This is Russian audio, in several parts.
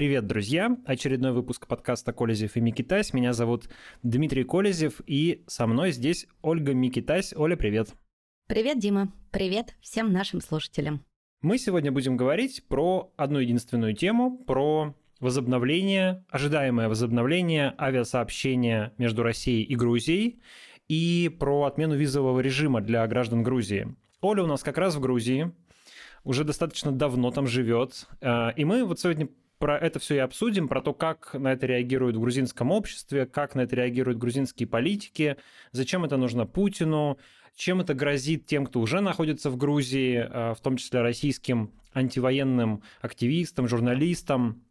Привет, друзья! Очередной выпуск подкаста «Колезев и Микитась». Меня зовут Дмитрий Колезев, и со мной здесь Ольга Микитась. Оля, привет! Привет, Дима! Привет всем нашим слушателям! Мы сегодня будем говорить про одну единственную тему, про возобновление, ожидаемое возобновление авиасообщения между Россией и Грузией и про отмену визового режима для граждан Грузии. Оля у нас как раз в Грузии, уже достаточно давно там живет. А, и мы вот сегодня про это все и обсудим, про то, как на это реагируют в грузинском обществе, как на это реагируют грузинские политики, зачем это нужно Путину, чем это грозит тем, кто уже находится в Грузии, а, в том числе российским антивоенным активистам, журналистам,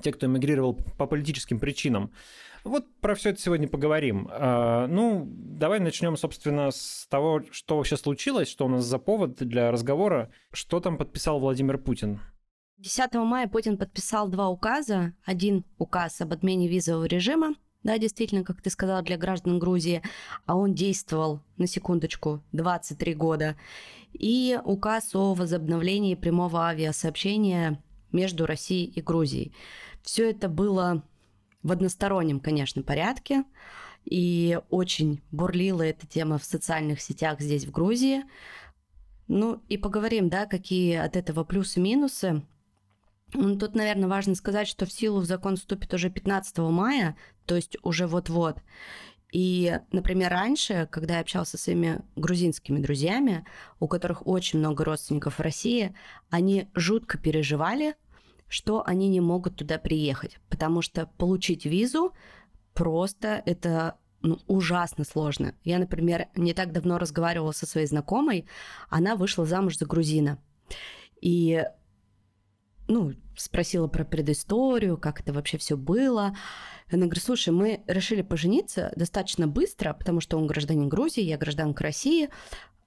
те, кто эмигрировал по политическим причинам. Вот про все это сегодня поговорим. А, ну, давай начнем, собственно, с того, что вообще случилось, что у нас за повод для разговора, что там подписал Владимир Путин. 10 мая Путин подписал два указа. Один указ об отмене визового режима, да, действительно, как ты сказала, для граждан Грузии, а он действовал, на секундочку, 23 года. И указ о возобновлении прямого авиасообщения между Россией и Грузией. Все это было в одностороннем, конечно, порядке. И очень бурлила эта тема в социальных сетях здесь, в Грузии. Ну и поговорим, да, какие от этого плюсы-минусы. Ну, тут, наверное, важно сказать, что в силу в закон вступит уже 15 мая, то есть уже вот-вот. И, например, раньше, когда я общался со своими грузинскими друзьями, у которых очень много родственников в России, они жутко переживали, что они не могут туда приехать, потому что получить визу просто это ну, ужасно сложно. Я, например, не так давно разговаривала со своей знакомой, она вышла замуж за грузина. И ну, спросила про предысторию, как это вообще все было. Она говорит, слушай, мы решили пожениться достаточно быстро, потому что он гражданин Грузии, я гражданка России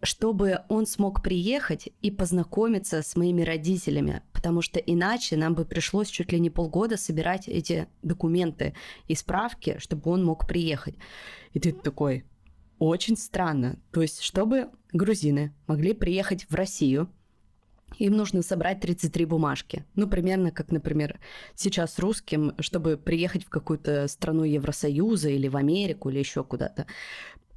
чтобы он смог приехать и познакомиться с моими родителями, потому что иначе нам бы пришлось чуть ли не полгода собирать эти документы и справки, чтобы он мог приехать. И ты такой, очень странно. То есть, чтобы грузины могли приехать в Россию, им нужно собрать 33 бумажки. Ну, примерно как, например, сейчас русским, чтобы приехать в какую-то страну Евросоюза или в Америку или еще куда-то.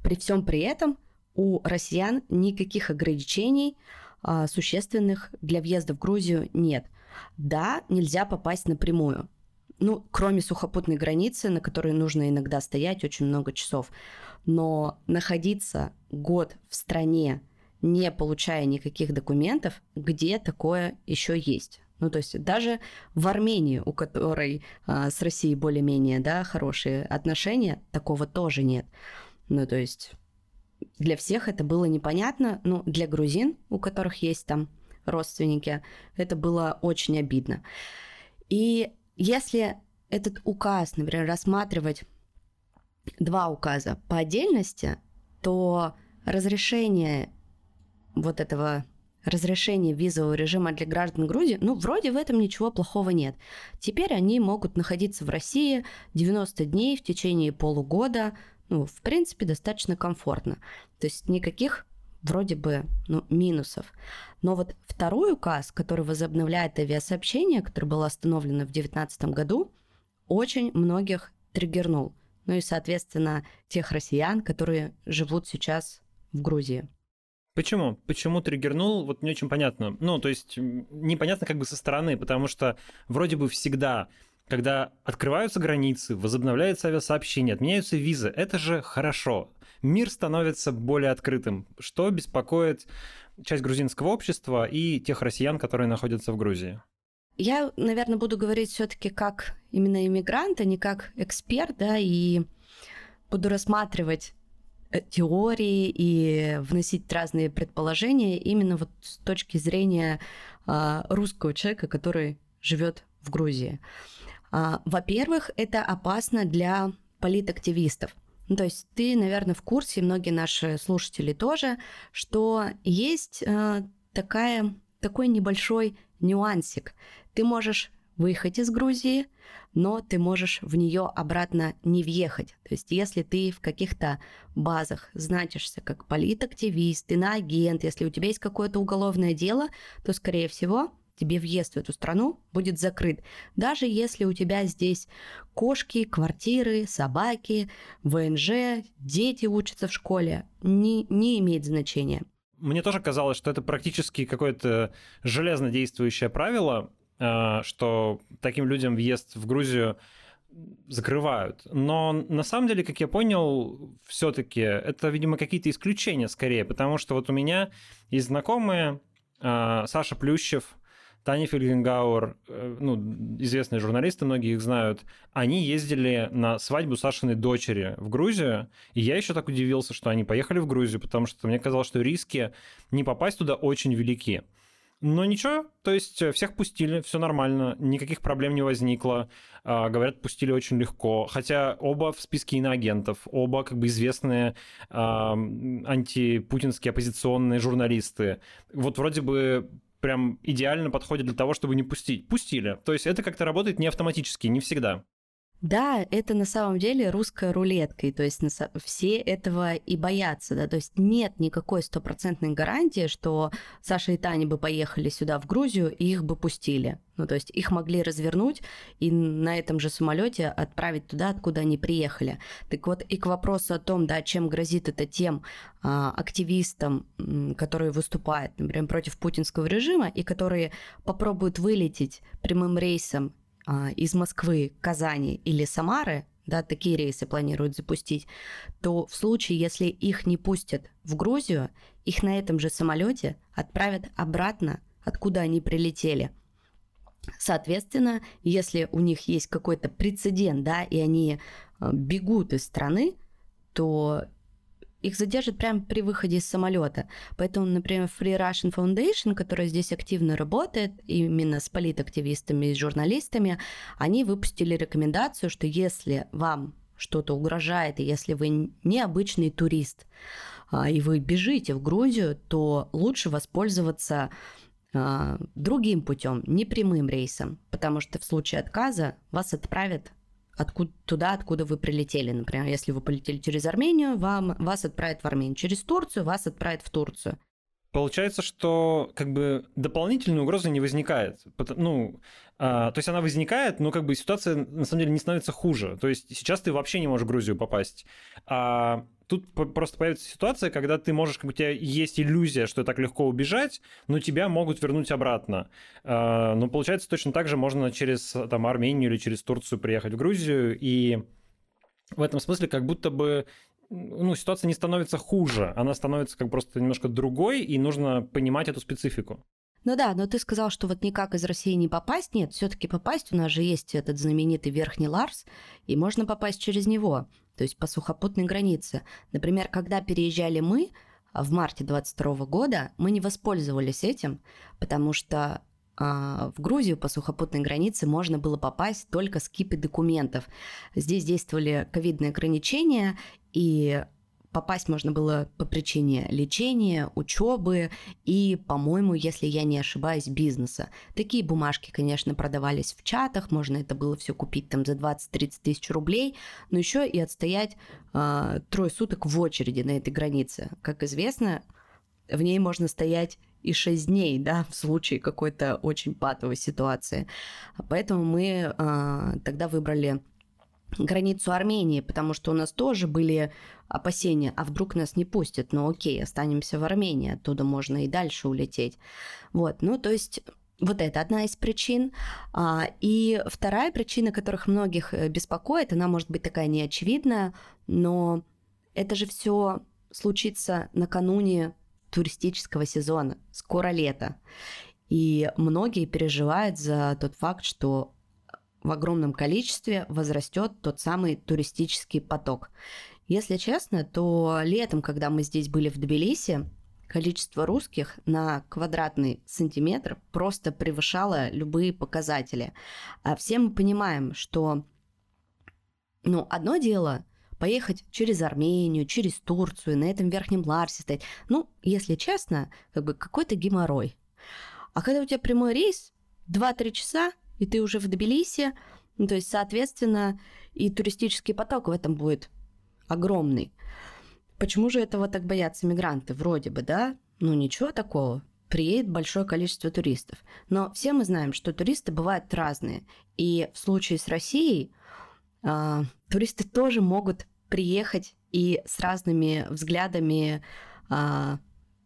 При всем при этом – у россиян никаких ограничений а, существенных для въезда в Грузию нет. Да, нельзя попасть напрямую. Ну, кроме сухопутной границы, на которой нужно иногда стоять очень много часов. Но находиться год в стране, не получая никаких документов, где такое еще есть? Ну, то есть даже в Армении, у которой а, с Россией более-менее да, хорошие отношения, такого тоже нет. Ну, то есть для всех это было непонятно, но для грузин, у которых есть там родственники, это было очень обидно. И если этот указ, например, рассматривать два указа по отдельности, то разрешение вот этого разрешение визового режима для граждан Грузии, ну, вроде в этом ничего плохого нет. Теперь они могут находиться в России 90 дней в течение полугода, ну, в принципе, достаточно комфортно. То есть никаких вроде бы ну, минусов. Но вот второй указ, который возобновляет авиасообщение, который был остановлено в 2019 году, очень многих триггернул. Ну и, соответственно, тех россиян, которые живут сейчас в Грузии. Почему? Почему триггернул? Вот не очень понятно. Ну, то есть непонятно как бы со стороны, потому что вроде бы всегда когда открываются границы, возобновляются авиасообщения, отменяются визы, это же хорошо. Мир становится более открытым, что беспокоит часть грузинского общества и тех россиян, которые находятся в Грузии. Я, наверное, буду говорить все-таки как именно иммигрант, а не как эксперт, да, и буду рассматривать теории и вносить разные предположения именно вот с точки зрения э, русского человека, который живет в Грузии. А, во-первых, это опасно для политактивистов. Ну, то есть ты, наверное, в курсе, многие наши слушатели тоже, что есть э, такая, такой небольшой нюансик. Ты можешь выехать из Грузии, но ты можешь в нее обратно не въехать. То есть если ты в каких-то базах значишься как политактивист, иноагент, если у тебя есть какое-то уголовное дело, то, скорее всего, тебе въезд в эту страну будет закрыт. Даже если у тебя здесь кошки, квартиры, собаки, ВНЖ, дети учатся в школе, не, не имеет значения. Мне тоже казалось, что это практически какое-то железно действующее правило, что таким людям въезд в Грузию закрывают. Но на самом деле, как я понял, все-таки это, видимо, какие-то исключения скорее, потому что вот у меня есть знакомые, э, Саша Плющев, Таня Фельгенгауэр, э, ну, известные журналисты, многие их знают, они ездили на свадьбу Сашиной дочери в Грузию, и я еще так удивился, что они поехали в Грузию, потому что мне казалось, что риски не попасть туда очень велики. Но ничего, то есть э, всех пустили, все нормально, никаких проблем не возникло. А, говорят, пустили очень легко. Хотя оба в списке иноагентов, оба как бы известные а, антипутинские оппозиционные журналисты. Вот вроде бы прям идеально подходит для того, чтобы не пустить. Пустили. То есть это как-то работает не автоматически, не всегда. Да, это на самом деле русская рулетка, и то есть все этого и боятся, да, то есть нет никакой стопроцентной гарантии, что Саша и Таня бы поехали сюда в Грузию и их бы пустили. Ну, то есть их могли развернуть и на этом же самолете отправить туда, откуда они приехали. Так вот, и к вопросу о том, да, чем грозит это тем а, активистам, которые выступают, например, против путинского режима и которые попробуют вылететь прямым рейсом из Москвы, Казани или Самары, да, такие рейсы планируют запустить, то в случае, если их не пустят в Грузию, их на этом же самолете отправят обратно, откуда они прилетели. Соответственно, если у них есть какой-то прецедент, да, и они а, бегут из страны, то их задержат прямо при выходе из самолета. Поэтому, например, Free Russian Foundation, которая здесь активно работает, именно с политактивистами и журналистами, они выпустили рекомендацию, что если вам что-то угрожает, и если вы необычный турист, а, и вы бежите в Грузию, то лучше воспользоваться а, другим путем, не прямым рейсом, потому что в случае отказа вас отправят откуда, туда, откуда вы прилетели. Например, если вы полетели через Армению, вам, вас отправят в Армению. Через Турцию вас отправят в Турцию. Получается, что как бы дополнительной угрозы не возникает. Ну, а, то есть она возникает, но как бы ситуация на самом деле не становится хуже. То есть сейчас ты вообще не можешь в Грузию попасть. А тут просто появится ситуация, когда ты можешь, как у тебя есть иллюзия, что так легко убежать, но тебя могут вернуть обратно. А, но получается точно так же можно через там, Армению или через Турцию приехать в Грузию, и в этом смысле как будто бы ну, ситуация не становится хуже, она становится как просто немножко другой, и нужно понимать эту специфику. Ну да, но ты сказал, что вот никак из России не попасть. Нет, все-таки попасть. У нас же есть этот знаменитый Верхний Ларс, и можно попасть через него то есть по сухопутной границе. Например, когда переезжали мы а, в марте 22 года, мы не воспользовались этим, потому что а, в Грузию по сухопутной границе можно было попасть только с кипой документов. Здесь действовали ковидные ограничения, и попасть можно было по причине лечения, учебы и, по-моему, если я не ошибаюсь, бизнеса. Такие бумажки, конечно, продавались в чатах, можно это было все купить там за 20-30 тысяч рублей, но еще и отстоять э, трое суток в очереди на этой границе. Как известно, в ней можно стоять и 6 дней, да, в случае какой-то очень патовой ситуации. Поэтому мы э, тогда выбрали границу Армении, потому что у нас тоже были опасения, а вдруг нас не пустят, ну окей, останемся в Армении, оттуда можно и дальше улететь. Вот, ну то есть вот это одна из причин. А, и вторая причина, которых многих э, беспокоит, она может быть такая неочевидная, но это же все случится накануне туристического сезона, скоро лето. И многие переживают за тот факт, что в огромном количестве возрастет тот самый туристический поток. Если честно, то летом, когда мы здесь были в Тбилиси, количество русских на квадратный сантиметр просто превышало любые показатели. А все мы понимаем, что ну, одно дело поехать через Армению, через Турцию, на этом верхнем Ларсе стоять. Ну, если честно, как бы какой-то геморрой. А когда у тебя прямой рейс, 2-3 часа, и ты уже в Тбилиси, ну, то есть, соответственно, и туристический поток в этом будет огромный. Почему же этого так боятся мигранты? Вроде бы, да? Ну, ничего такого. приедет большое количество туристов. Но все мы знаем, что туристы бывают разные. И в случае с Россией э, туристы тоже могут приехать и с разными взглядами, э,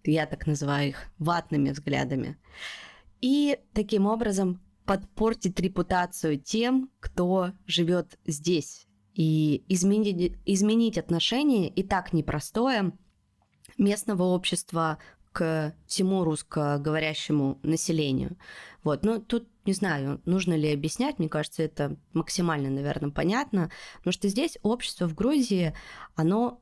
я так называю их, ватными взглядами. И таким образом подпортить репутацию тем, кто живет здесь. И изменить, изменить отношение и так непростое местного общества к всему русскоговорящему населению. Вот. Но тут не знаю, нужно ли объяснять, мне кажется, это максимально, наверное, понятно, потому что здесь общество в Грузии, оно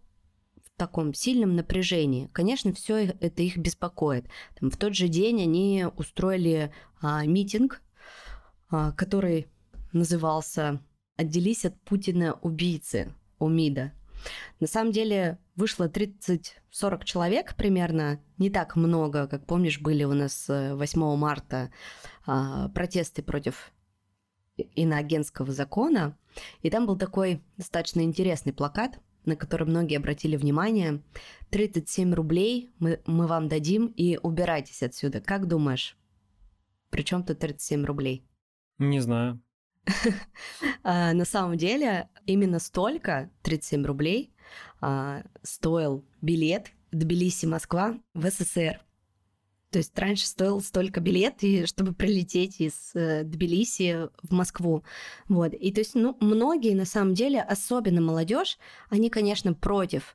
в таком сильном напряжении. Конечно, все это их беспокоит. Там, в тот же день они устроили а, митинг, который назывался «Отделись от Путина убийцы» у МИДа. На самом деле вышло 30-40 человек примерно, не так много, как помнишь, были у нас 8 э, марта а, протесты против иноагентского закона, и там был такой достаточно интересный плакат, на который многие обратили внимание. 37 рублей мы, мы вам дадим и убирайтесь отсюда. Как думаешь? Причем тут 37 рублей? Не знаю. А, на самом деле, именно столько, 37 рублей, а, стоил билет Тбилиси-Москва в СССР. То есть раньше стоил столько билет, и чтобы прилететь из э, Тбилиси в Москву. Вот. И то есть, ну, многие, на самом деле, особенно молодежь, они, конечно, против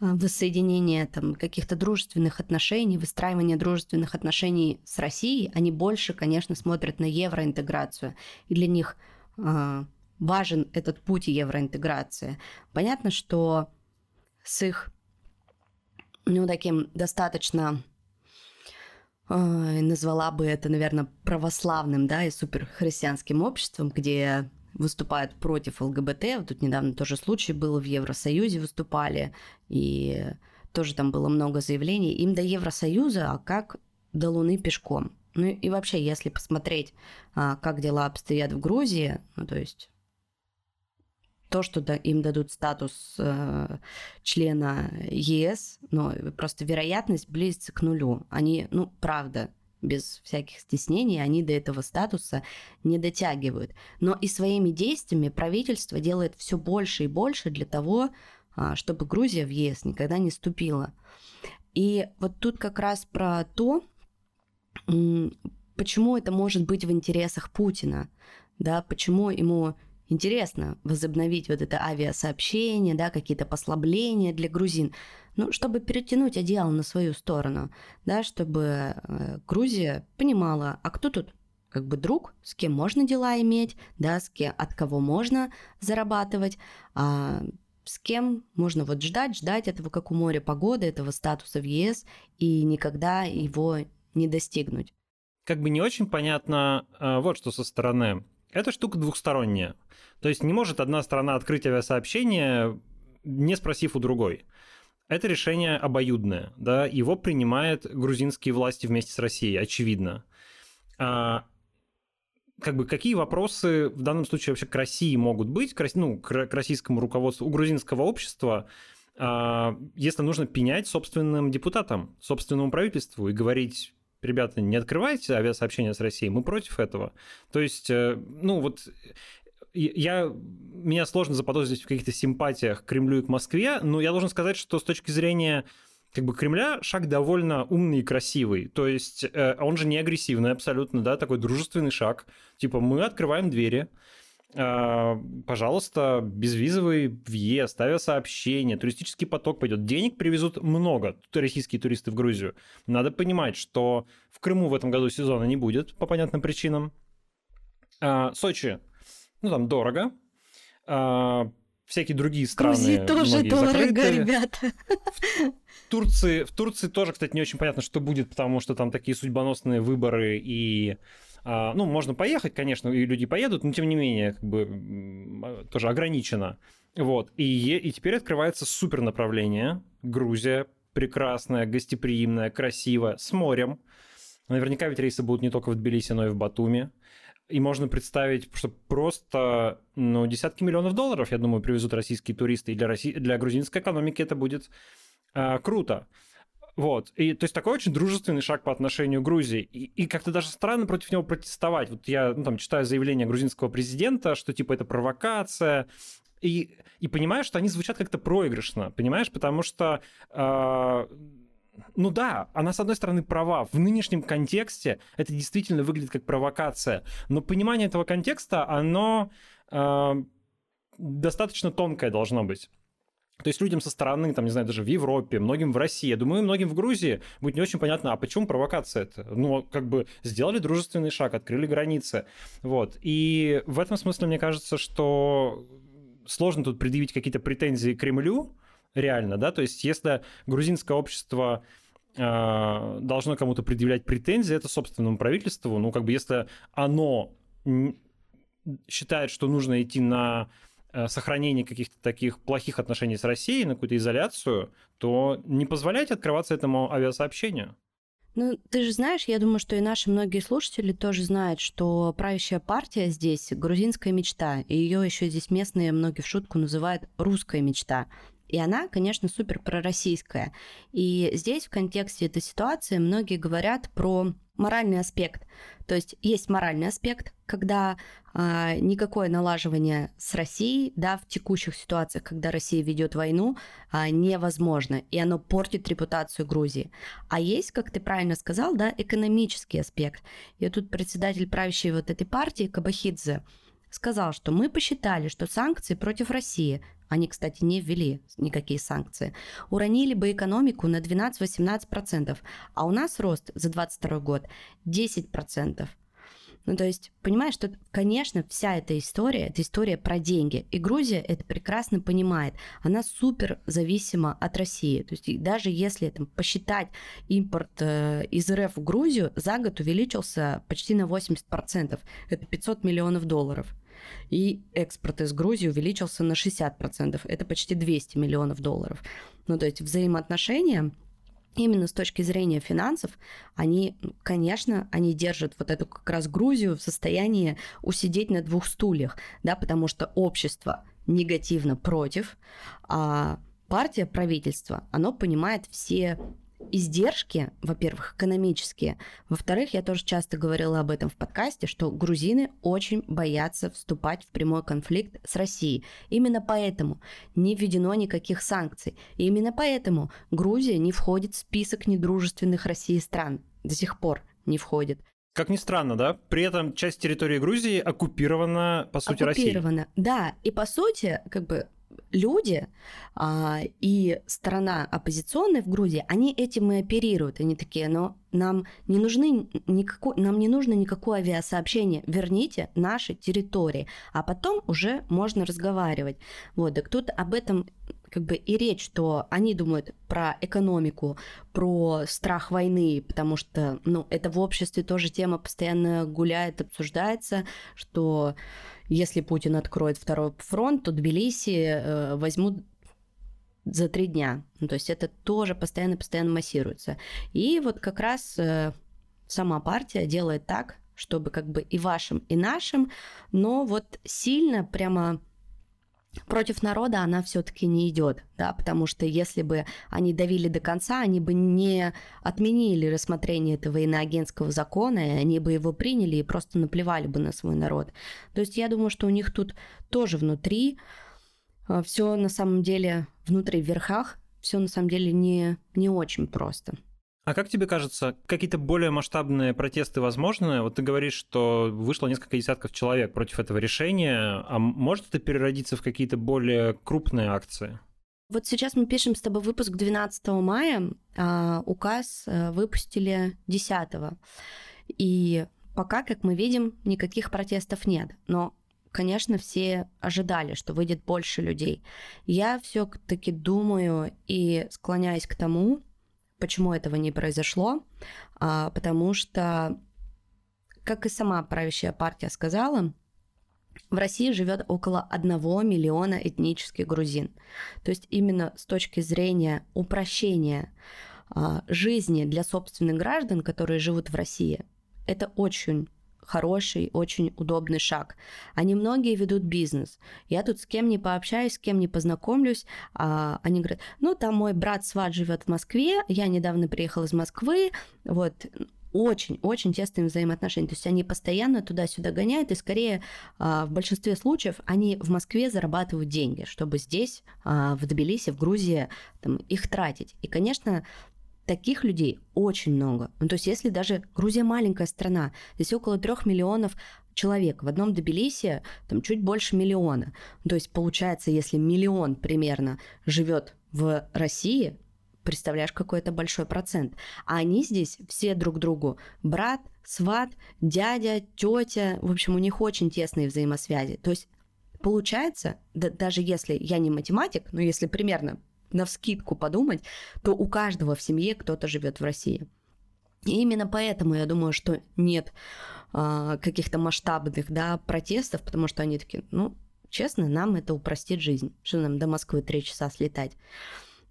э, воссоединения там каких-то дружественных отношений, выстраивания дружественных отношений с Россией. Они больше, конечно, смотрят на евроинтеграцию. И для них э, важен этот путь евроинтеграции. Понятно, что с их, ну, таким достаточно назвала бы это, наверное, православным, да, и суперхристианским обществом, где выступают против ЛГБТ. Вот тут недавно тоже случай был, в Евросоюзе выступали, и тоже там было много заявлений. Им до Евросоюза, а как до Луны пешком. Ну и вообще, если посмотреть, а, как дела обстоят в Грузии, ну то есть то, что им дадут статус э, члена ЕС, но просто вероятность близится к нулю. Они, ну, правда, без всяких стеснений, они до этого статуса не дотягивают. Но и своими действиями правительство делает все больше и больше для того, э, чтобы Грузия в ЕС никогда не ступила. И вот тут как раз про то, почему это может быть в интересах Путина, да, почему ему интересно возобновить вот это авиасообщение, да, какие-то послабления для грузин, ну, чтобы перетянуть одеяло на свою сторону, да, чтобы э, Грузия понимала, а кто тут как бы друг, с кем можно дела иметь, да, с кем, от кого можно зарабатывать, а с кем можно вот ждать, ждать этого, как у моря погоды, этого статуса в ЕС, и никогда его не достигнуть. Как бы не очень понятно э, вот что со стороны. Эта штука двухсторонняя. То есть не может одна страна открыть авиасообщение, не спросив у другой. Это решение обоюдное, да, его принимают грузинские власти вместе с Россией, очевидно. А, как бы какие вопросы в данном случае вообще к России могут быть, к, ну, к, российскому руководству, у грузинского общества, а, если нужно пенять собственным депутатам, собственному правительству и говорить, ребята, не открывайте авиасообщение с Россией, мы против этого. То есть, э, ну вот я, меня сложно заподозрить в каких-то симпатиях к Кремлю и к Москве, но я должен сказать, что с точки зрения как бы Кремля шаг довольно умный и красивый. То есть э, он же не агрессивный абсолютно, да, такой дружественный шаг. Типа мы открываем двери, пожалуйста, безвизовый въезд, авиасообщение, туристический поток пойдет. Денег привезут много, российские туристы в Грузию. Надо понимать, что в Крыму в этом году сезона не будет по понятным причинам. Э, Сочи ну, там дорого. А, всякие другие страны. Грузии тоже дорого, закрыты. ребята. В Турции, в Турции тоже, кстати, не очень понятно, что будет, потому что там такие судьбоносные выборы и а, ну, можно поехать, конечно, и люди поедут, но тем не менее, как бы тоже ограничено. Вот. И, и теперь открывается супер направление. Грузия прекрасная, гостеприимная, красивая, с морем. Наверняка ведь рейсы будут не только в Тбилиси, но и в Батуми. И можно представить, что просто ну, десятки миллионов долларов, я думаю, привезут российские туристы. И для, России, для грузинской экономики это будет э, круто. Вот. И, то есть такой очень дружественный шаг по отношению к Грузии. И, и как-то даже странно против него протестовать. Вот я ну, там, читаю заявление грузинского президента, что типа это провокация. И, и понимаю, что они звучат как-то проигрышно, понимаешь? Потому что э, ну да, она с одной стороны права. В нынешнем контексте это действительно выглядит как провокация. Но понимание этого контекста, оно э, достаточно тонкое должно быть. То есть людям со стороны, там, не знаю, даже в Европе, многим в России, я думаю, многим в Грузии будет не очень понятно, а почему провокация это? Ну, как бы сделали дружественный шаг, открыли границы. Вот. И в этом смысле мне кажется, что сложно тут предъявить какие-то претензии Кремлю, реально, да, то есть если грузинское общество э, должно кому-то предъявлять претензии, это собственному правительству, ну, как бы если оно считает, что нужно идти на сохранение каких-то таких плохих отношений с Россией, на какую-то изоляцию, то не позволяйте открываться этому авиасообщению. Ну, ты же знаешь, я думаю, что и наши многие слушатели тоже знают, что правящая партия здесь грузинская мечта, и ее еще здесь местные многие в шутку называют русская мечта. И она, конечно, супер пророссийская. И здесь в контексте этой ситуации многие говорят про моральный аспект. То есть есть моральный аспект, когда а, никакое налаживание с Россией, да, в текущих ситуациях, когда Россия ведет войну, а, невозможно, и оно портит репутацию Грузии. А есть, как ты правильно сказал, да, экономический аспект. И тут председатель правящей вот этой партии Кабахидзе сказал, что мы посчитали, что санкции против России они, кстати, не ввели никакие санкции, уронили бы экономику на 12-18%, а у нас рост за 2022 год 10%. Ну, то есть, понимаешь, что, конечно, вся эта история, это история про деньги. И Грузия это прекрасно понимает. Она супер зависима от России. То есть, даже если там, посчитать импорт э, из РФ в Грузию, за год увеличился почти на 80%. Это 500 миллионов долларов. И экспорт из Грузии увеличился на 60%. Это почти 200 миллионов долларов. Ну, то есть взаимоотношения именно с точки зрения финансов, они, конечно, они держат вот эту как раз Грузию в состоянии усидеть на двух стульях, да, потому что общество негативно против, а партия, правительство, оно понимает все издержки, во-первых, экономические. Во-вторых, я тоже часто говорила об этом в подкасте, что грузины очень боятся вступать в прямой конфликт с Россией. Именно поэтому не введено никаких санкций. И именно поэтому Грузия не входит в список недружественных России стран. До сих пор не входит. Как ни странно, да? При этом часть территории Грузии оккупирована, по сути, Россией. Оккупирована, да. И, по сути, как бы люди а, и сторона оппозиционная в Грузии, они этим и оперируют. Они такие, но нам не, нужны никакой, нам не нужно никакое авиасообщение. Верните наши территории, а потом уже можно разговаривать. Вот, так тут об этом как бы и речь, что они думают про экономику, про страх войны, потому что, ну, это в обществе тоже тема постоянно гуляет, обсуждается, что если Путин откроет второй фронт, то Тбилиси э, возьмут за три дня. Ну, то есть это тоже постоянно-постоянно массируется. И вот как раз э, сама партия делает так, чтобы как бы и вашим, и нашим, но вот сильно прямо против народа она все-таки не идет, да, потому что если бы они давили до конца, они бы не отменили рассмотрение этого иноагентского закона, и они бы его приняли и просто наплевали бы на свой народ. То есть я думаю, что у них тут тоже внутри а, все на самом деле внутри в верхах, все на самом деле не, не очень просто. А как тебе кажется, какие-то более масштабные протесты возможны? Вот ты говоришь, что вышло несколько десятков человек против этого решения. А может это переродиться в какие-то более крупные акции? Вот сейчас мы пишем с тобой выпуск 12 мая, а указ э, выпустили 10. И пока, как мы видим, никаких протестов нет. Но конечно, все ожидали, что выйдет больше людей. Я все-таки думаю и склоняюсь к тому, Почему этого не произошло? А, потому что, как и сама правящая партия сказала, в России живет около 1 миллиона этнических грузин. То есть именно с точки зрения упрощения а, жизни для собственных граждан, которые живут в России, это очень хороший, очень удобный шаг. Они многие ведут бизнес. Я тут с кем не пообщаюсь, с кем не познакомлюсь, а они говорят, ну, там мой брат сват живет в Москве, я недавно приехал из Москвы, вот, очень-очень тесные взаимоотношения. То есть они постоянно туда-сюда гоняют, и скорее а, в большинстве случаев они в Москве зарабатывают деньги, чтобы здесь, а, в Тбилиси, в Грузии, там, их тратить. И, конечно, таких людей очень много. Ну, то есть если даже Грузия маленькая страна, здесь около трех миллионов человек. В одном Тбилиси там чуть больше миллиона. То есть получается, если миллион примерно живет в России, представляешь, какой это большой процент. А они здесь все друг другу брат, сват, дядя, тетя. В общем, у них очень тесные взаимосвязи. То есть получается, да, даже если я не математик, но если примерно на вскидку подумать, то у каждого в семье кто-то живет в России. И именно поэтому я думаю, что нет э, каких-то масштабных да, протестов, потому что они такие, ну, честно, нам это упростит жизнь, что нам до Москвы три часа слетать.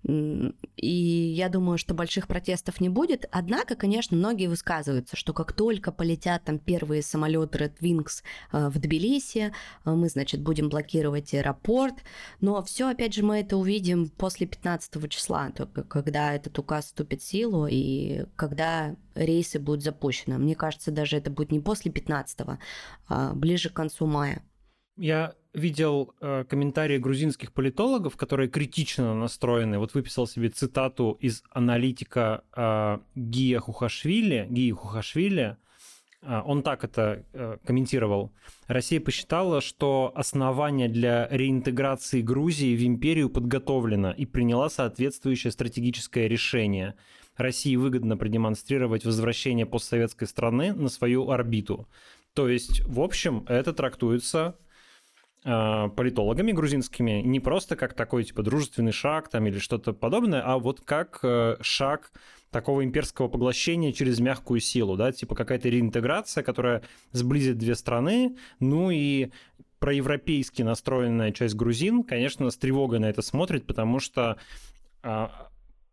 И я думаю, что больших протестов не будет. Однако, конечно, многие высказываются, что как только полетят там первые самолеты Red Wings э, в Тбилиси, э, мы, значит, будем блокировать аэропорт. Но все, опять же, мы это увидим после 15 числа, когда этот указ вступит в силу и когда рейсы будут запущены. Мне кажется, даже это будет не после 15, а ближе к концу мая. Я видел э, комментарии грузинских политологов, которые критично настроены. Вот выписал себе цитату из аналитика э, Гия Хухашвили. Гия Хухашвили. Э, он так это э, комментировал. Россия посчитала, что основание для реинтеграции Грузии в империю подготовлено и приняла соответствующее стратегическое решение. России выгодно продемонстрировать возвращение постсоветской страны на свою орбиту. То есть, в общем, это трактуется политологами грузинскими не просто как такой типа дружественный шаг там или что-то подобное, а вот как э, шаг такого имперского поглощения через мягкую силу, да, типа какая-то реинтеграция, которая сблизит две страны, ну и проевропейски настроенная часть грузин, конечно, с тревогой на это смотрит, потому что а,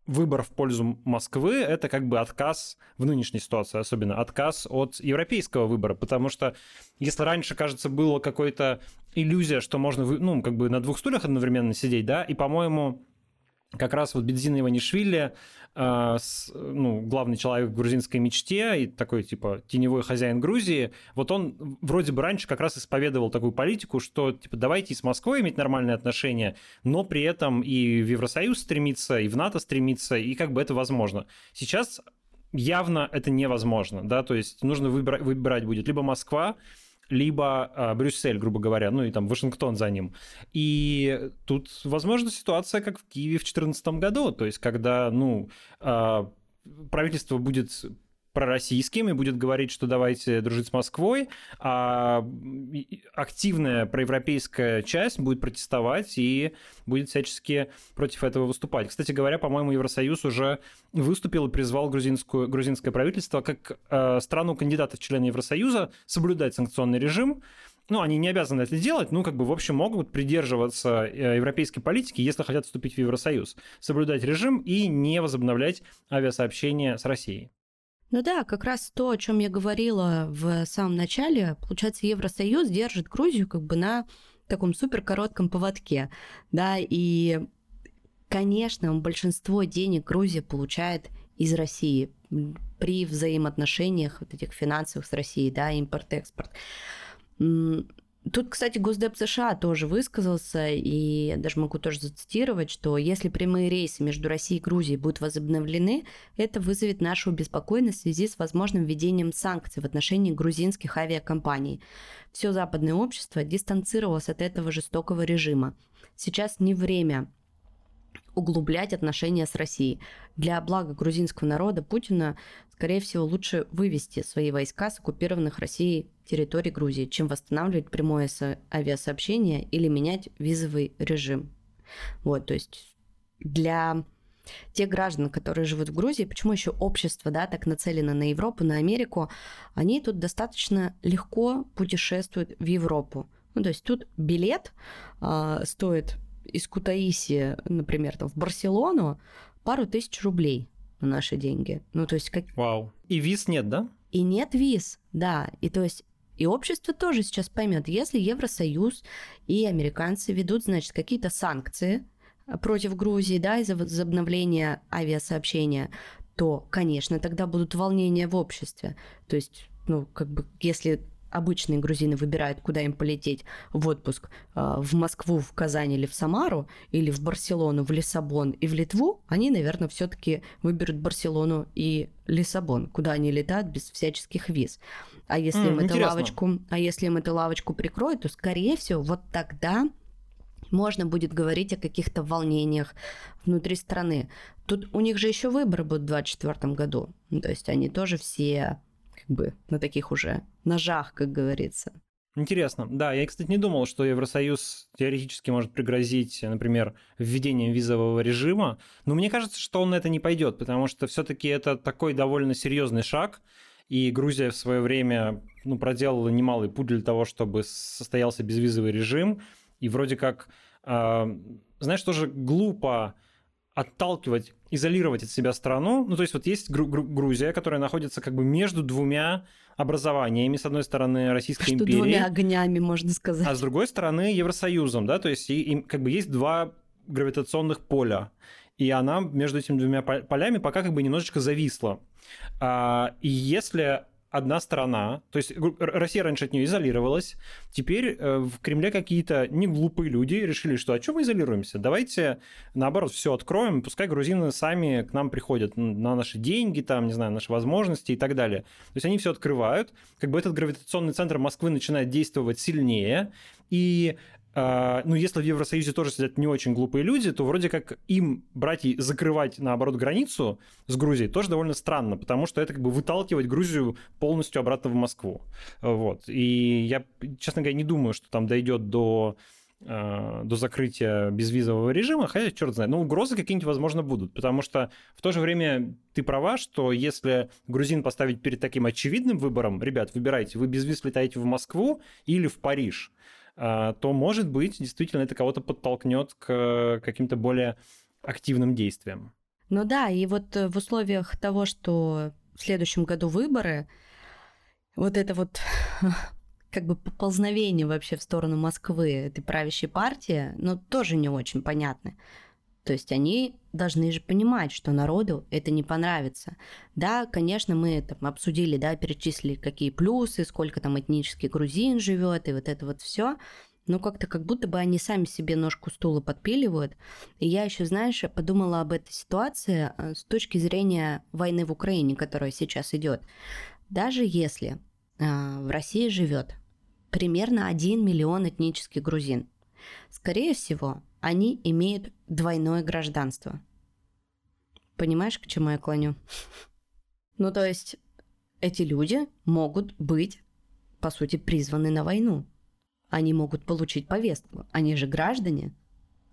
выбор в пользу Москвы — это как бы отказ в нынешней ситуации, особенно отказ от европейского выбора, потому что если раньше, кажется, было какой-то иллюзия, что можно, ну, как бы на двух стульях одновременно сидеть, да, и, по-моему, как раз вот Бедзина Иванишвили, э, с, ну, главный человек в грузинской мечте и такой, типа, теневой хозяин Грузии, вот он вроде бы раньше как раз исповедовал такую политику, что, типа, давайте и с Москвой иметь нормальные отношения, но при этом и в Евросоюз стремиться, и в НАТО стремиться, и как бы это возможно. Сейчас явно это невозможно, да, то есть нужно выбирать, выбирать будет либо Москва, либо э, Брюссель, грубо говоря, ну и там Вашингтон за ним. И тут, возможно, ситуация как в Киеве в 2014 году, то есть когда, ну, э, правительство будет пророссийским и будет говорить, что давайте дружить с Москвой, а активная проевропейская часть будет протестовать и будет всячески против этого выступать. Кстати говоря, по-моему, Евросоюз уже выступил и призвал грузинскую, грузинское правительство как э, страну кандидата в члены Евросоюза соблюдать санкционный режим, ну, они не обязаны это делать, ну, как бы, в общем, могут придерживаться э, европейской политики, если хотят вступить в Евросоюз, соблюдать режим и не возобновлять авиасообщение с Россией. Ну да, как раз то, о чем я говорила в самом начале, получается, Евросоюз держит Грузию как бы на таком супер коротком поводке, да, и, конечно, большинство денег Грузия получает из России при взаимоотношениях вот этих финансовых с Россией, да, импорт-экспорт. Тут, кстати, Госдеп США тоже высказался, и даже могу тоже зацитировать, что если прямые рейсы между Россией и Грузией будут возобновлены, это вызовет нашу обеспокоенность в связи с возможным введением санкций в отношении грузинских авиакомпаний. Все западное общество дистанцировалось от этого жестокого режима. Сейчас не время углублять отношения с Россией. Для блага грузинского народа Путина, скорее всего, лучше вывести свои войска с оккупированных Россией территорий Грузии, чем восстанавливать прямое авиасообщение или менять визовый режим. Вот, то есть для тех граждан, которые живут в Грузии, почему еще общество да, так нацелено на Европу, на Америку, они тут достаточно легко путешествуют в Европу. Ну, то есть тут билет э, стоит из Кутаиси, например, там, в Барселону пару тысяч рублей на наши деньги. Ну, то есть как... Вау. И виз нет, да? И нет виз, да. И то есть И общество тоже сейчас поймет, если Евросоюз и американцы ведут, значит, какие-то санкции против Грузии, да, из-за возобновления авиасообщения, то, конечно, тогда будут волнения в обществе. То есть, ну, как бы, если обычные грузины выбирают, куда им полететь в отпуск, а, в Москву, в Казань или в Самару, или в Барселону, в Лиссабон и в Литву, они, наверное, все-таки выберут Барселону и Лиссабон, куда они летают без всяческих виз. А если mm, им эту лавочку, а если им эту лавочку прикроют, то, скорее всего, вот тогда можно будет говорить о каких-то волнениях внутри страны. Тут у них же еще выборы будут в 2024 году. Ну, то есть они тоже все как бы на таких уже ножах, как говорится. Интересно. Да, я, кстати, не думал, что Евросоюз теоретически может пригрозить, например, введением визового режима. Но мне кажется, что он на это не пойдет, потому что все-таки это такой довольно серьезный шаг. И Грузия в свое время ну, проделала немалый путь для того, чтобы состоялся безвизовый режим. И вроде как, э, знаешь, тоже глупо отталкивать, изолировать от себя страну. Ну, то есть вот есть Гру- Гру- Грузия, которая находится как бы между двумя образованиями. С одной стороны, Российской Что империи. двумя огнями, можно сказать. А с другой стороны, Евросоюзом, да, то есть и, и, как бы есть два гравитационных поля. И она между этими двумя полями пока как бы немножечко зависла. А, и если одна страна, то есть Россия раньше от нее изолировалась, теперь э, в Кремле какие-то не глупые люди решили, что а что мы изолируемся? Давайте, наоборот, все откроем, пускай грузины сами к нам приходят на наши деньги, там, не знаю, наши возможности и так далее. То есть они все открывают, как бы этот гравитационный центр Москвы начинает действовать сильнее, и ну, если в Евросоюзе тоже сидят не очень глупые люди, то вроде как им брать и закрывать, наоборот, границу с Грузией тоже довольно странно, потому что это как бы выталкивать Грузию полностью обратно в Москву. Вот. И я, честно говоря, не думаю, что там дойдет до а, до закрытия безвизового режима, хотя черт знает, но угрозы какие-нибудь, возможно, будут, потому что в то же время ты права, что если грузин поставить перед таким очевидным выбором, ребят, выбирайте, вы без виз летаете в Москву или в Париж, а, то, может быть, действительно это кого-то подтолкнет к каким-то более активным действиям. Ну да, и вот э, в условиях того, что в следующем году выборы, вот это вот как бы поползновение вообще в сторону Москвы этой правящей партии, ну, тоже не очень понятно. То есть они должны же понимать, что народу это не понравится. Да, конечно, мы там обсудили, да, перечислили, какие плюсы, сколько там этнический грузин живет, и вот это вот все. Но как-то как будто бы они сами себе ножку стула подпиливают. И я еще, знаешь, подумала об этой ситуации э, с точки зрения войны в Украине, которая сейчас идет. Даже если э, в России живет примерно 1 миллион этнических грузин, скорее всего, они имеют двойное гражданство. Понимаешь, к чему я клоню? Ну, то есть, эти люди могут быть, по сути, призваны на войну. Они могут получить повестку. Они же граждане.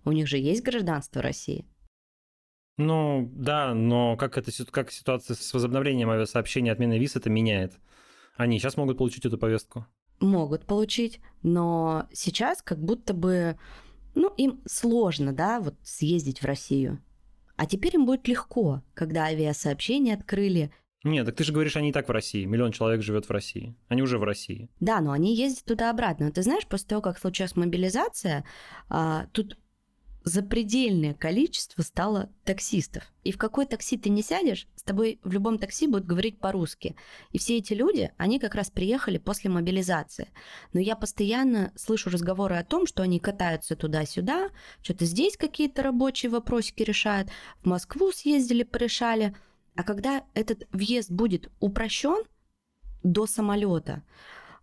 У них же есть гражданство России. Ну, да, но как, это, как ситуация с возобновлением авиасообщения отмены виз это меняет? Они сейчас могут получить эту повестку? Могут получить, но сейчас как будто бы ну, им сложно, да, вот съездить в Россию. А теперь им будет легко, когда авиасообщения открыли. Нет, так ты же говоришь, они и так в России. Миллион человек живет в России. Они уже в России. Да, но они ездят туда-обратно. Ты знаешь, после того, как случилась мобилизация, а, тут запредельное количество стало таксистов. И в какой такси ты не сядешь, с тобой в любом такси будут говорить по-русски. И все эти люди, они как раз приехали после мобилизации. Но я постоянно слышу разговоры о том, что они катаются туда-сюда, что-то здесь какие-то рабочие вопросики решают, в Москву съездили, порешали. А когда этот въезд будет упрощен до самолета,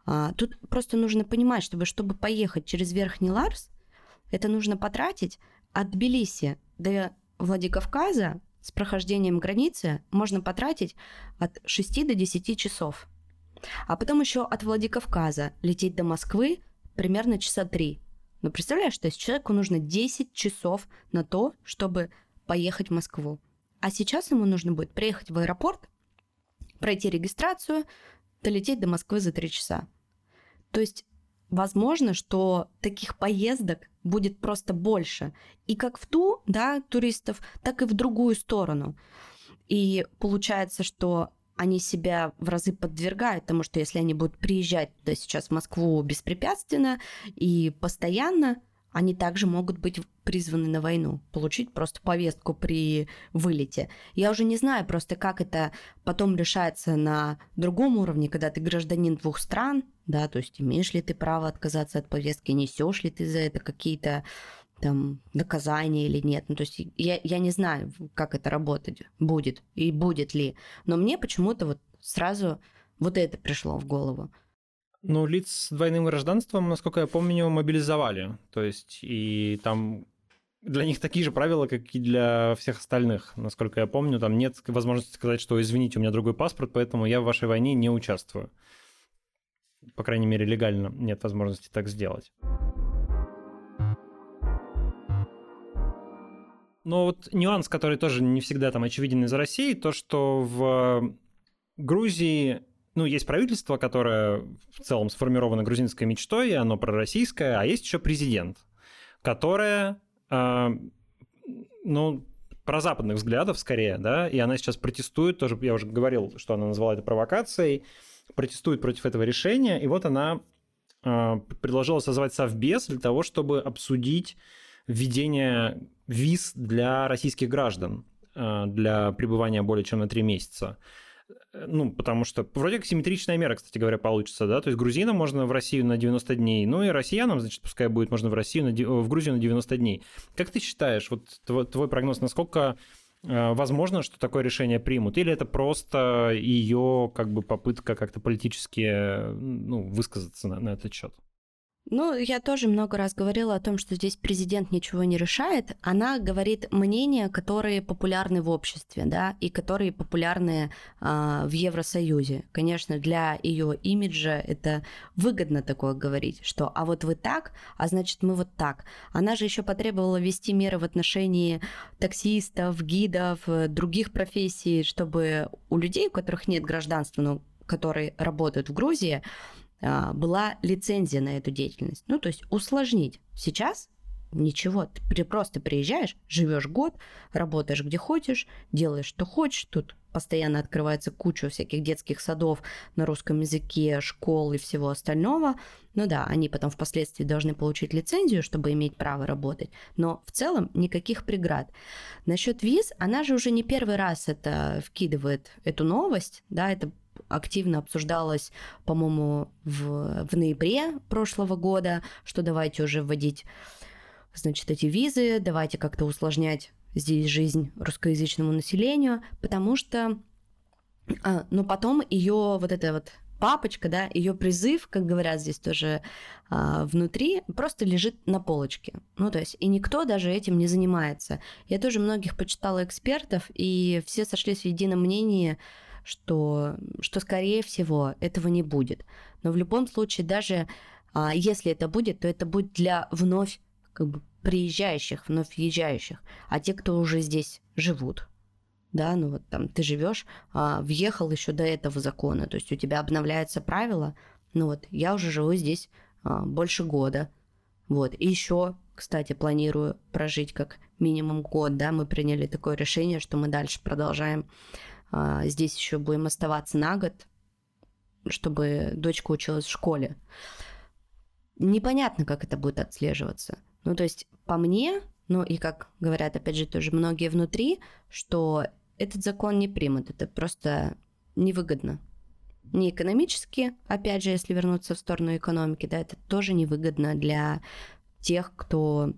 а, тут просто нужно понимать, чтобы, чтобы поехать через Верхний Ларс, это нужно потратить от Тбилиси до Владикавказа с прохождением границы можно потратить от 6 до 10 часов. А потом еще от Владикавказа лететь до Москвы примерно часа 3. Но представляешь, что есть человеку нужно 10 часов на то, чтобы поехать в Москву. А сейчас ему нужно будет приехать в аэропорт, пройти регистрацию, долететь до Москвы за 3 часа. То есть возможно, что таких поездок будет просто больше. И как в ту, да, туристов, так и в другую сторону. И получается, что они себя в разы подвергают, потому что если они будут приезжать туда сейчас в Москву беспрепятственно и постоянно, они также могут быть призваны на войну, получить просто повестку при вылете. Я уже не знаю просто, как это потом решается на другом уровне, когда ты гражданин двух стран, да, то есть имеешь ли ты право отказаться от повестки, несешь ли ты за это какие-то там наказания или нет. Ну, то есть я, я не знаю, как это работать будет и будет ли. Но мне почему-то вот сразу вот это пришло в голову. Ну, лиц с двойным гражданством, насколько я помню, мобилизовали. То есть, и там для них такие же правила, как и для всех остальных. Насколько я помню, там нет возможности сказать, что извините, у меня другой паспорт, поэтому я в вашей войне не участвую. По крайней мере, легально нет возможности так сделать. Но вот нюанс, который тоже не всегда там очевиден из России, то, что в Грузии ну, есть правительство, которое в целом сформировано грузинской мечтой, и оно пророссийское, а есть еще президент, которое, э, ну, западных взглядов скорее, да, и она сейчас протестует, тоже я уже говорил, что она назвала это провокацией, протестует против этого решения, и вот она э, предложила созвать совбез для того, чтобы обсудить введение виз для российских граждан э, для пребывания более чем на три месяца. Э, ну, потому что вроде как симметричная мера, кстати говоря, получится, да, то есть грузинам можно в Россию на 90 дней, ну и россиянам, значит, пускай будет можно в Россию, на, в Грузию на 90 дней. Как ты считаешь, вот твой, твой прогноз, насколько э, возможно, что такое решение примут, или это просто ее как бы попытка как-то политически ну, высказаться на, на этот счет? Ну, я тоже много раз говорила о том, что здесь президент ничего не решает. Она говорит мнения, которые популярны в обществе, да, и которые популярны э, в Евросоюзе. Конечно, для ее имиджа это выгодно такое говорить, что а вот вы так, а значит мы вот так. Она же еще потребовала ввести меры в отношении таксистов, гидов, э, других профессий, чтобы у людей, у которых нет гражданства, но которые работают в Грузии, была лицензия на эту деятельность. Ну, то есть усложнить. Сейчас ничего, ты просто приезжаешь, живешь год, работаешь где хочешь, делаешь что хочешь, тут постоянно открывается куча всяких детских садов на русском языке, школ и всего остального. Ну да, они потом впоследствии должны получить лицензию, чтобы иметь право работать, но в целом никаких преград. Насчет виз, она же уже не первый раз это вкидывает, эту новость, да, это активно обсуждалось, по-моему, в, в ноябре прошлого года, что давайте уже вводить, значит, эти визы, давайте как-то усложнять здесь жизнь русскоязычному населению, потому что, а, но потом ее вот эта вот папочка, да, ее призыв, как говорят здесь тоже а, внутри, просто лежит на полочке. Ну, то есть, и никто даже этим не занимается. Я тоже многих почитала экспертов, и все сошлись в едином мнении, что, что скорее всего этого не будет. Но в любом случае, даже а, если это будет, то это будет для вновь как бы приезжающих, вновь въезжающих, а те, кто уже здесь живут. Да, ну вот там ты живешь, а, въехал еще до этого закона, то есть у тебя обновляются правила. Ну вот я уже живу здесь а, больше года. Вот, и еще, кстати, планирую прожить как минимум год, да, мы приняли такое решение, что мы дальше продолжаем здесь еще будем оставаться на год, чтобы дочка училась в школе. Непонятно, как это будет отслеживаться. Ну, то есть, по мне, ну и как говорят, опять же, тоже многие внутри, что этот закон не примут. Это просто невыгодно. Не экономически, опять же, если вернуться в сторону экономики, да, это тоже невыгодно для тех, кто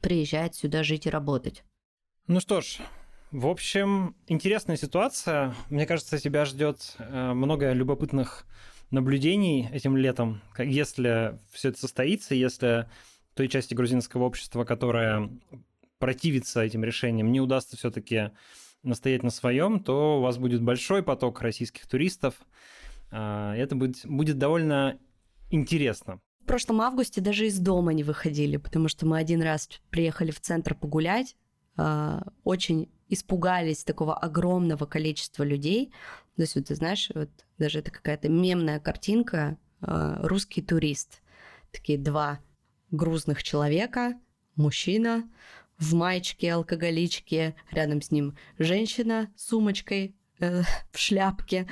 приезжает сюда жить и работать. Ну что ж, в общем, интересная ситуация. Мне кажется, тебя ждет э, много любопытных наблюдений этим летом, если все это состоится, если той части грузинского общества, которая противится этим решениям, не удастся все-таки настоять на своем, то у вас будет большой поток российских туристов. Э, это будет, будет довольно интересно. В прошлом августе даже из дома не выходили, потому что мы один раз приехали в центр погулять, э, очень испугались такого огромного количества людей. То есть, вот, ты знаешь, вот даже это какая-то мемная картинка, э, русский турист. Такие два грузных человека, мужчина в маечке, алкоголичке, рядом с ним женщина с сумочкой, э, в шляпке.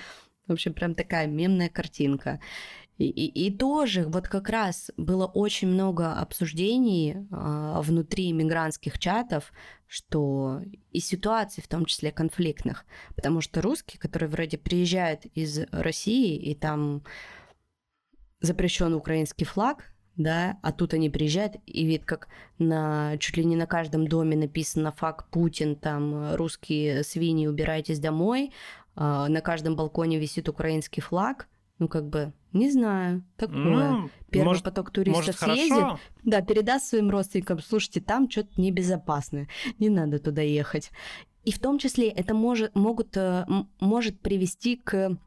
В общем, прям такая мемная картинка. И, и, и тоже вот как раз было очень много обсуждений э, внутри мигрантских чатов, что и ситуаций, в том числе конфликтных, потому что русские, которые вроде приезжают из России и там запрещен украинский флаг, да, а тут они приезжают, и вид как на чуть ли не на каждом доме написано факт Путин, там русские свиньи, убирайтесь домой, э, на каждом балконе висит украинский флаг, ну, как бы, не знаю, такое. Ну, Первый может, поток туристов может, съездит, хорошо. да, передаст своим родственникам, слушайте, там что-то небезопасное, не надо туда ехать. И в том числе это может, могут, э, может привести к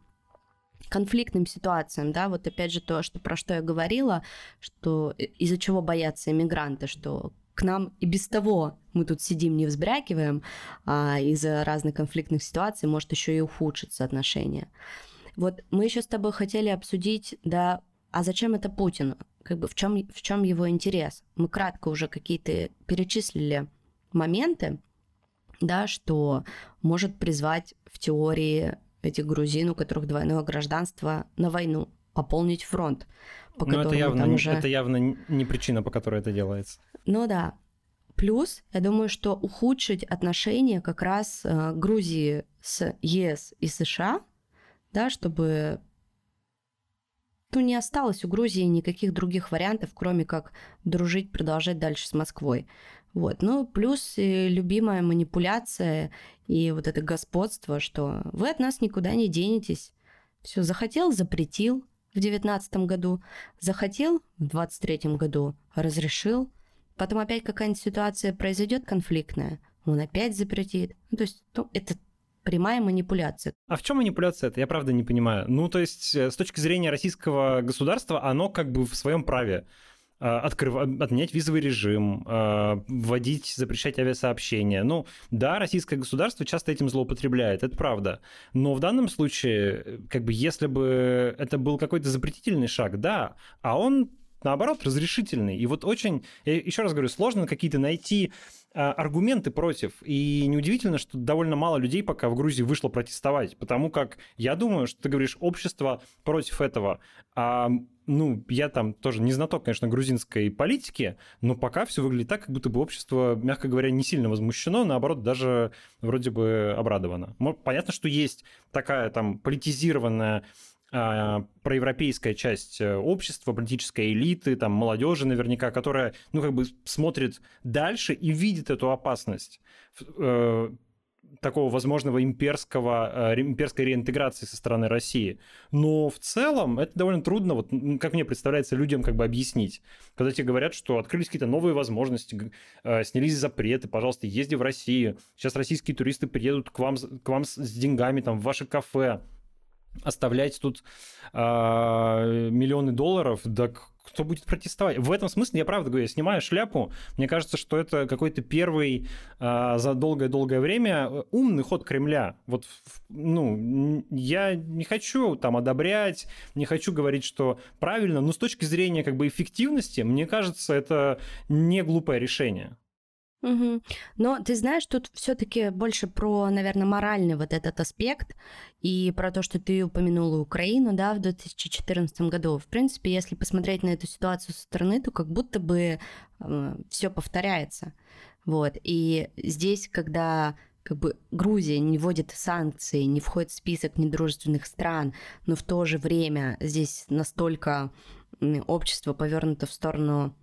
конфликтным ситуациям, да, вот опять же то, что, про что я говорила, что из-за чего боятся иммигранты, что к нам и без того мы тут сидим, не взбрякиваем, а из-за разных конфликтных ситуаций может еще и ухудшиться отношения. Вот мы еще с тобой хотели обсудить, да, а зачем это Путину? Как бы в чем, в чем его интерес? Мы кратко уже какие-то перечислили моменты, да, что может призвать в теории этих грузин, у которых двойное гражданство, на войну, пополнить фронт. По Но это явно, там уже... это явно не причина, по которой это делается. Ну да. Плюс, я думаю, что ухудшить отношения как раз э, Грузии с ЕС и США – да, чтобы ну, не осталось у Грузии никаких других вариантов, кроме как дружить, продолжать дальше с Москвой. Вот. Ну, плюс любимая манипуляция и вот это господство, что вы от нас никуда не денетесь. Все, захотел, запретил в девятнадцатом году, захотел в двадцать третьем году, разрешил. Потом опять какая-нибудь ситуация произойдет конфликтная, он опять запретит. Ну, то есть ну, это прямая манипуляция. А в чем манипуляция это? Я правда не понимаю. Ну, то есть, э, с точки зрения российского государства, оно как бы в своем праве э, открыв... отменять визовый режим, э, вводить, запрещать авиасообщения. Ну, да, российское государство часто этим злоупотребляет, это правда. Но в данном случае, как бы, если бы это был какой-то запретительный шаг, да, а он наоборот, разрешительный. И вот очень, я еще раз говорю, сложно какие-то найти а, аргументы против. И неудивительно, что довольно мало людей пока в Грузии вышло протестовать, потому как я думаю, что ты говоришь, общество против этого. А, ну, я там тоже не знаток, конечно, грузинской политики, но пока все выглядит так, как будто бы общество, мягко говоря, не сильно возмущено, наоборот, даже вроде бы обрадовано. Понятно, что есть такая там политизированная проевропейская часть э, общества, политической элиты, там, молодежи наверняка, которая, ну, как бы смотрит дальше и видит эту опасность э, такого возможного имперского, э, имперской реинтеграции со стороны России. Но в целом это довольно трудно, вот как мне представляется, людям как бы объяснить. Когда тебе говорят, что открылись какие-то новые возможности, э, снялись запреты, пожалуйста, езди в Россию. Сейчас российские туристы приедут к вам, к вам с деньгами там, в ваше кафе оставлять тут э, миллионы долларов, да кто будет протестовать? В этом смысле, я правда говорю, я снимаю шляпу. Мне кажется, что это какой-то первый э, за долгое-долгое время э, умный ход Кремля. Вот, ну, я не хочу там одобрять, не хочу говорить, что правильно, но с точки зрения как бы эффективности, мне кажется, это не глупое решение. Угу. Но ты знаешь, тут все-таки больше про, наверное, моральный вот этот аспект и про то, что ты упомянула Украину, да, в 2014 году. В принципе, если посмотреть на эту ситуацию со стороны, то как будто бы э, все повторяется. Вот. И здесь, когда как бы Грузия не вводит санкции, не входит в список недружественных стран, но в то же время здесь настолько общество повернуто в сторону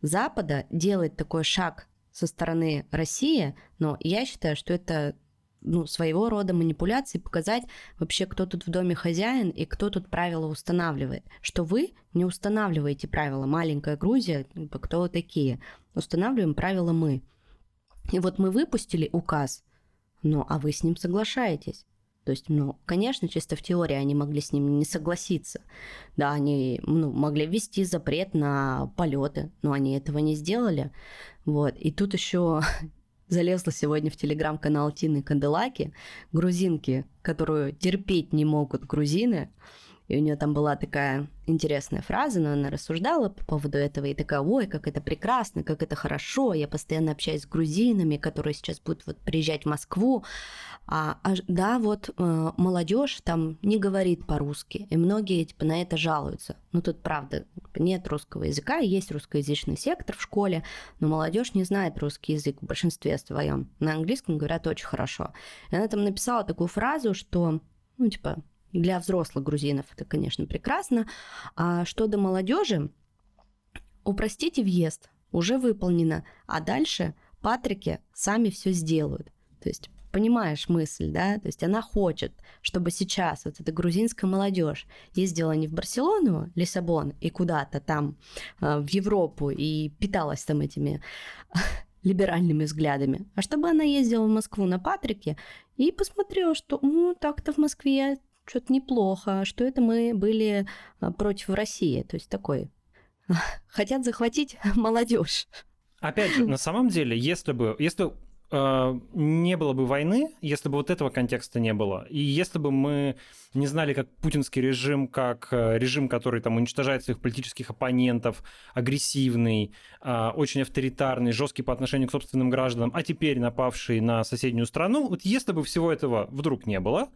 Запада, делает такой шаг со стороны России, но я считаю, что это ну, своего рода манипуляции, показать вообще, кто тут в доме хозяин и кто тут правила устанавливает. Что вы не устанавливаете правила. Маленькая Грузия, типа, кто вы такие? Устанавливаем правила мы. И вот мы выпустили указ, ну, а вы с ним соглашаетесь. То есть, ну, конечно, чисто в теории они могли с ним не согласиться. Да, они ну, могли ввести запрет на полеты, но они этого не сделали. Вот. И тут еще залезла сегодня в телеграм-канал Тины Канделаки, грузинки, которую терпеть не могут грузины, И у нее там была такая интересная фраза, но она рассуждала по поводу этого и такая, ой, как это прекрасно, как это хорошо, я постоянно общаюсь с грузинами, которые сейчас будут вот приезжать в Москву, а, а да, вот э, молодежь там не говорит по-русски, и многие типа на это жалуются. Ну тут правда нет русского языка, есть русскоязычный сектор в школе, но молодежь не знает русский язык в большинстве своем. На английском говорят очень хорошо. И она там написала такую фразу, что ну типа для взрослых грузинов это, конечно, прекрасно. А что до молодежи, упростите въезд, уже выполнено, а дальше патрики сами все сделают. То есть понимаешь мысль, да, то есть она хочет, чтобы сейчас вот эта грузинская молодежь ездила не в Барселону, Лиссабон и куда-то там э, в Европу и питалась там этими либеральными взглядами, а чтобы она ездила в Москву на Патрике и посмотрела, что ну, так-то в Москве что-то неплохо, что это мы были а, против России. То есть такой хотят захватить молодежь. Опять же, на самом деле, если бы, если э, не было бы войны, если бы вот этого контекста не было, и если бы мы не знали, как путинский режим, как э, режим, который там уничтожает своих политических оппонентов, агрессивный, очень авторитарный, жесткий по отношению к собственным гражданам, а теперь напавший на соседнюю страну, вот если бы всего этого вдруг не было,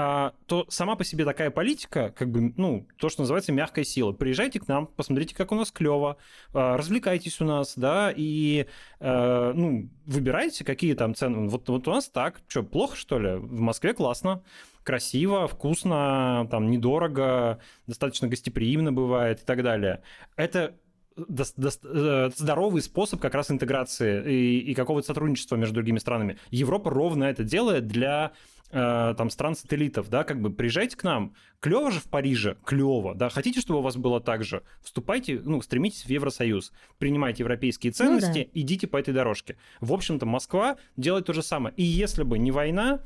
а, то сама по себе такая политика, как бы, ну, то, что называется мягкая сила. Приезжайте к нам, посмотрите, как у нас клево, а, развлекайтесь у нас, да, и, а, ну, выбирайте, какие там цены. Вот, вот у нас так, что, плохо, что ли? В Москве классно красиво, вкусно, там, недорого, достаточно гостеприимно бывает и так далее. Это э, здоровый способ как раз интеграции и, и какого-то сотрудничества между другими странами. Европа ровно это делает для Э, там стран-сателлитов, да, как бы приезжайте к нам. Клево же в Париже, клево, да, хотите, чтобы у вас было так же, вступайте, ну, стремитесь в Евросоюз, принимайте европейские ценности, ну, да. идите по этой дорожке. В общем-то, Москва делает то же самое. И если бы не война,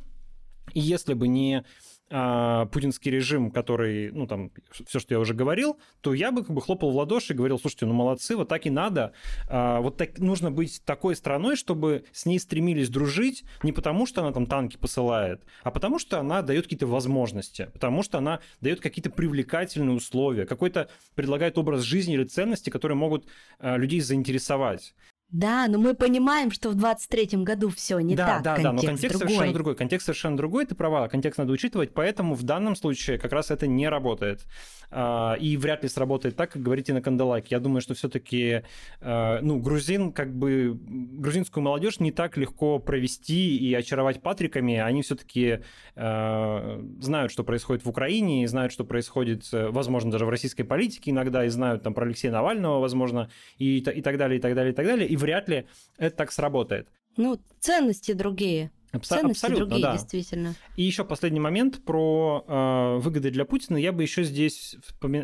и если бы не путинский режим, который, ну, там, все, что я уже говорил, то я бы как бы хлопал в ладоши и говорил, слушайте, ну, молодцы, вот так и надо. А, вот так нужно быть такой страной, чтобы с ней стремились дружить не потому, что она там танки посылает, а потому, что она дает какие-то возможности, потому что она дает какие-то привлекательные условия, какой-то предлагает образ жизни или ценности, которые могут а, людей заинтересовать. Да, но мы понимаем, что в 23-м году все не да, так. Да, контекст да, но контекст другой. совершенно другой. Контекст совершенно другой, ты права, контекст надо учитывать, поэтому в данном случае как раз это не работает. А, и вряд ли сработает так, как говорите на Кандалаке. Я думаю, что все-таки, а, ну, грузин, как бы, грузинскую молодежь не так легко провести и очаровать патриками. Они все-таки а, знают, что происходит в Украине, и знают, что происходит, возможно, даже в российской политике иногда, и знают там про Алексея Навального, возможно, и, и так далее, и так далее, и так далее. И вряд ли это так сработает. Ну, ценности другие. Абс- Ценности абсолютно, другие, да. действительно. И еще последний момент про э, выгоды для Путина. Я бы еще здесь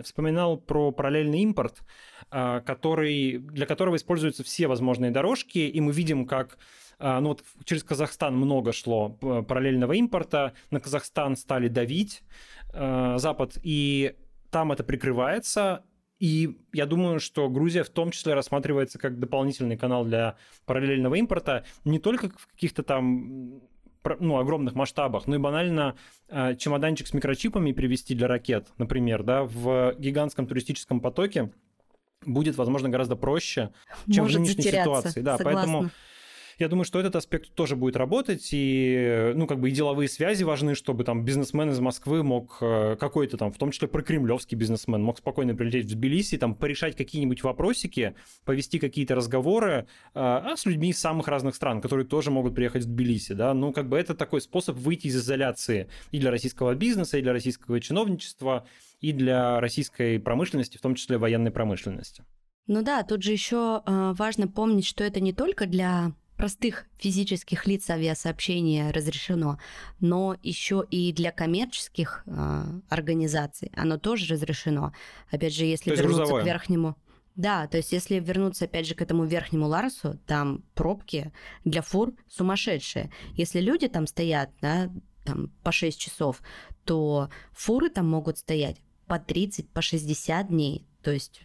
вспоминал про параллельный импорт, э, который, для которого используются все возможные дорожки, и мы видим, как э, ну вот через Казахстан много шло параллельного импорта, на Казахстан стали давить э, Запад, и там это прикрывается, и я думаю, что Грузия в том числе рассматривается как дополнительный канал для параллельного импорта не только в каких-то там ну, огромных масштабах, но и банально э, чемоданчик с микрочипами привезти для ракет, например, да, в гигантском туристическом потоке будет, возможно, гораздо проще, чем Может в нынешней ситуации. Да, согласна. поэтому я думаю, что этот аспект тоже будет работать, и, ну, как бы и деловые связи важны, чтобы там бизнесмен из Москвы мог э, какой-то там, в том числе прокремлевский бизнесмен, мог спокойно прилететь в Тбилиси, там, порешать какие-нибудь вопросики, повести какие-то разговоры, а с людьми из самых разных стран, которые тоже могут приехать в Тбилиси, да, ну, как бы это такой способ выйти из изоляции и для российского бизнеса, и для российского чиновничества, и для российской промышленности, в том числе военной промышленности. Ну да, тут же еще э, важно помнить, что это не только для простых физических лиц авиасообщения разрешено, но еще и для коммерческих э, организаций оно тоже разрешено. Опять же, если вернуться грузовое. к верхнему. Да, то есть если вернуться опять же к этому верхнему Ларсу, там пробки для фур сумасшедшие. Если люди там стоят, да, там по 6 часов, то фуры там могут стоять по 30, по 60 дней. То есть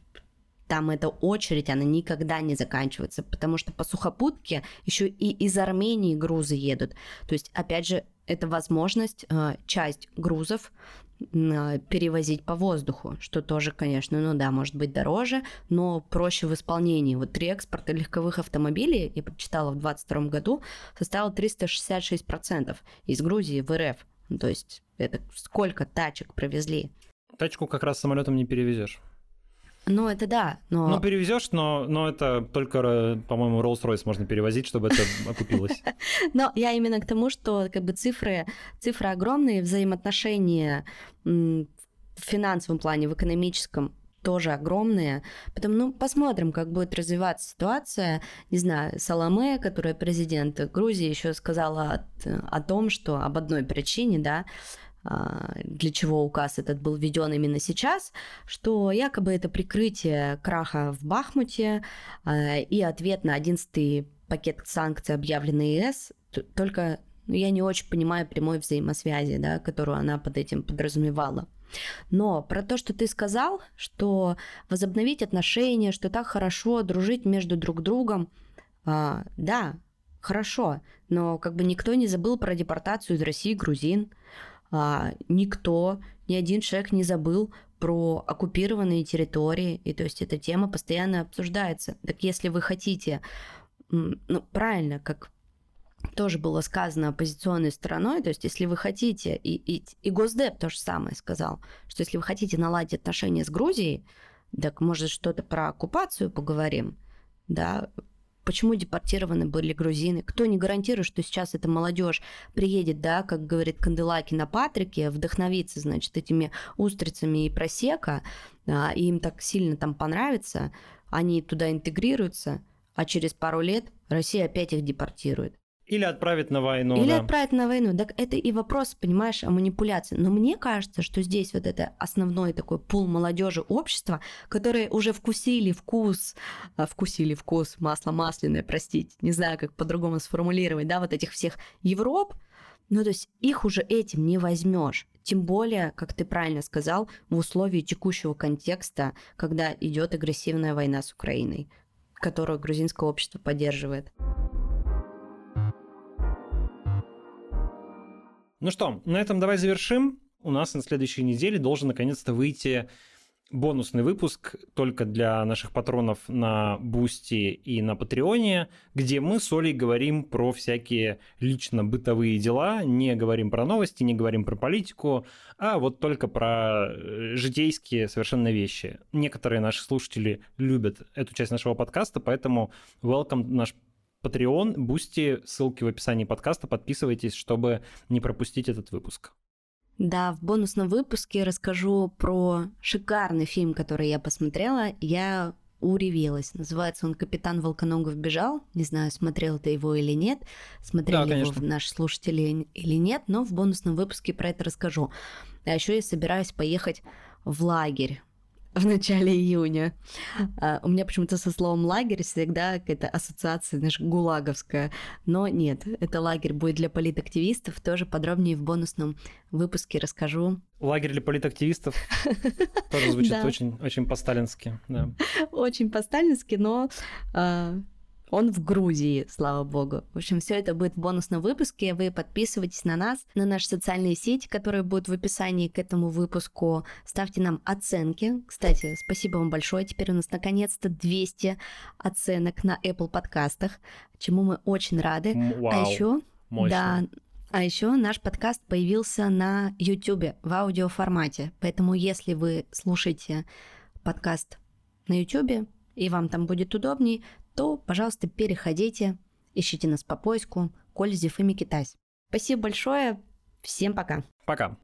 там эта очередь, она никогда не заканчивается, потому что по сухопутке еще и из Армении грузы едут. То есть, опять же, это возможность э, часть грузов э, перевозить по воздуху, что тоже, конечно, ну да, может быть дороже, но проще в исполнении. Вот реэкспорт легковых автомобилей, я прочитала в 2022 году, составил 366% из Грузии в РФ. Ну, то есть это сколько тачек провезли? Тачку как раз самолетом не перевезешь. Ну, это да, но... Ну, перевезешь, но, но это только, по-моему, Rolls-Royce можно перевозить, чтобы это окупилось. Но я именно к тому, что как бы цифры, цифры огромные, взаимоотношения в финансовом плане, в экономическом тоже огромные. Потом, ну, посмотрим, как будет развиваться ситуация. Не знаю, Саламе, которая президент Грузии, еще сказала о, о том, что об одной причине, да, для чего указ этот был введен именно сейчас, что якобы это прикрытие краха в Бахмуте а, и ответ на 11 пакет санкций, объявленный ЕС, только ну, я не очень понимаю прямой взаимосвязи, да, которую она под этим подразумевала. Но про то, что ты сказал, что возобновить отношения, что так хорошо дружить между друг другом, а, да, хорошо, но как бы никто не забыл про депортацию из России грузин, а, никто, ни один человек не забыл про оккупированные территории, и то есть эта тема постоянно обсуждается. Так если вы хотите, ну правильно, как тоже было сказано оппозиционной стороной, то есть если вы хотите, и, и, и Госдеп то же самое сказал, что если вы хотите наладить отношения с Грузией, так может что-то про оккупацию поговорим, да, Почему депортированы были грузины? Кто не гарантирует, что сейчас эта молодежь приедет, да, как говорит Канделаки на Патрике, вдохновиться, значит, этими устрицами и просека, да, и им так сильно там понравится, они туда интегрируются, а через пару лет Россия опять их депортирует. Или отправить на войну. Или да. отправить на войну. Так это и вопрос, понимаешь, о манипуляции. Но мне кажется, что здесь вот это основной такой пул молодежи общества, которые уже вкусили вкус, а, вкусили вкус масло масляное, простите, не знаю, как по-другому сформулировать, да, вот этих всех Европ, ну, то есть их уже этим не возьмешь. Тем более, как ты правильно сказал, в условии текущего контекста, когда идет агрессивная война с Украиной, которую грузинское общество поддерживает. Ну что, на этом давай завершим. У нас на следующей неделе должен наконец-то выйти бонусный выпуск только для наших патронов на Бусти и на Патреоне, где мы с Олей говорим про всякие лично бытовые дела, не говорим про новости, не говорим про политику, а вот только про э, житейские совершенно вещи. Некоторые наши слушатели любят эту часть нашего подкаста, поэтому welcome наш Patreon, Бусти, ссылки в описании подкаста. Подписывайтесь, чтобы не пропустить этот выпуск. Да, в бонусном выпуске расскажу про шикарный фильм, который я посмотрела. Я уревелась. Называется он «Капитан Волконогов бежал». Не знаю, смотрел ты его или нет, смотрели да, его наши слушатели или нет, но в бонусном выпуске про это расскажу. А еще я собираюсь поехать в лагерь в начале июня. А, у меня почему-то со словом лагерь всегда какая-то ассоциация, знаешь, гулаговская. Но нет, это лагерь будет для политактивистов. Тоже подробнее в бонусном выпуске расскажу. Лагерь для политактивистов тоже звучит очень, по-сталински. Очень по-сталински, но а, он в Грузии, слава богу. В общем, все это будет в бонусном выпуске. Вы подписывайтесь на нас, на наши социальные сети, которые будут в описании к этому выпуску. Ставьте нам оценки. Кстати, спасибо вам большое. Теперь у нас наконец-то 200 оценок на Apple подкастах, чему мы очень рады. А вау. А еще, да, а еще наш подкаст появился на YouTube в аудиоформате. Поэтому, если вы слушаете подкаст на YouTube, и вам там будет удобней, то, пожалуйста, переходите, ищите нас по поиску Кользев и Микитась. Спасибо большое, всем пока. Пока.